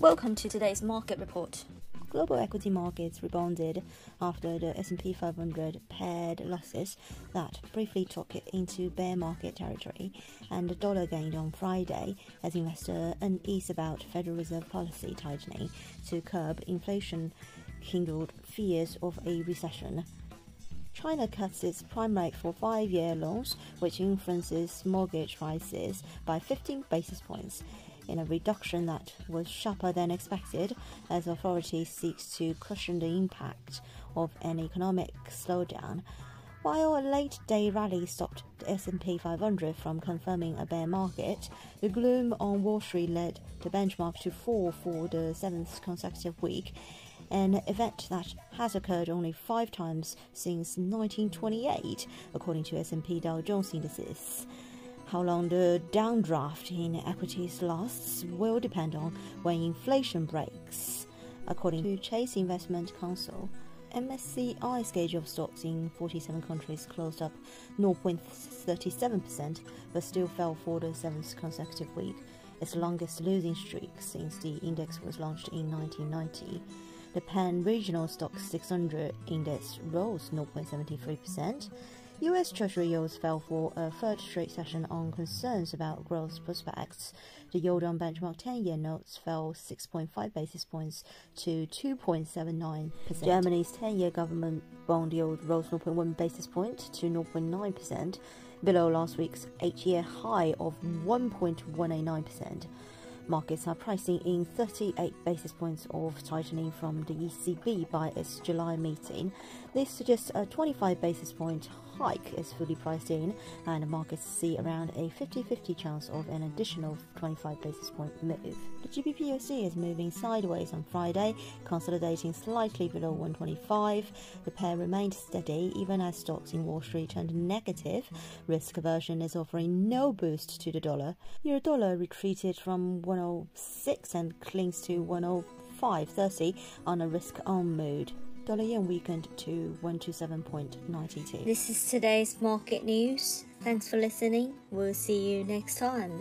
Welcome to today's market report. Global equity markets rebounded after the S&P 500 pared losses that briefly took it into bear market territory, and the dollar gained on Friday as investors unease about Federal Reserve policy tightening to curb inflation kindled fears of a recession. China cuts its prime rate for five year loans, which influences mortgage prices by 15 basis points, in a reduction that was sharper than expected as authorities seek to cushion the impact of an economic slowdown. While a late-day rally stopped the S&P 500 from confirming a bear market, the gloom on Wall Street led the benchmark to fall for the seventh consecutive week an event that has occurred only five times since 1928, according to S&P Dow Jones indices. How long the downdraft in equities lasts will depend on when inflation breaks, according to Chase Investment Counsel. MSCI schedule of stocks in 47 countries closed up 0.37%, but still fell for the seventh consecutive week, its longest losing streak since the index was launched in 1990. The Pan Regional STOXX 600 index rose 0.73%. US Treasury yields fell for a third straight session on concerns about growth prospects. The yield on benchmark 10 year notes fell 6.5 basis points to 2.79%. Germany's 10 year government bond yield rose 0.1 basis point to 0.9%, below last week's 8 year high of 1.189%. Markets are pricing in 38 basis points of tightening from the ECB by its July meeting. This suggests a 25 basis point hike is fully priced in, and markets see around a 50 50 chance of an additional 25 basis point move. The GBPUSD is moving sideways on Friday, consolidating slightly below 125. The pair remained steady even as stocks in Wall Street turned negative. Risk aversion is offering no boost to the dollar. Euro dollar retreated from 106 and clings to 105.30 on a risk on mood dollar yen weakened to 127.92. This is today's market news. Thanks for listening. We'll see you next time.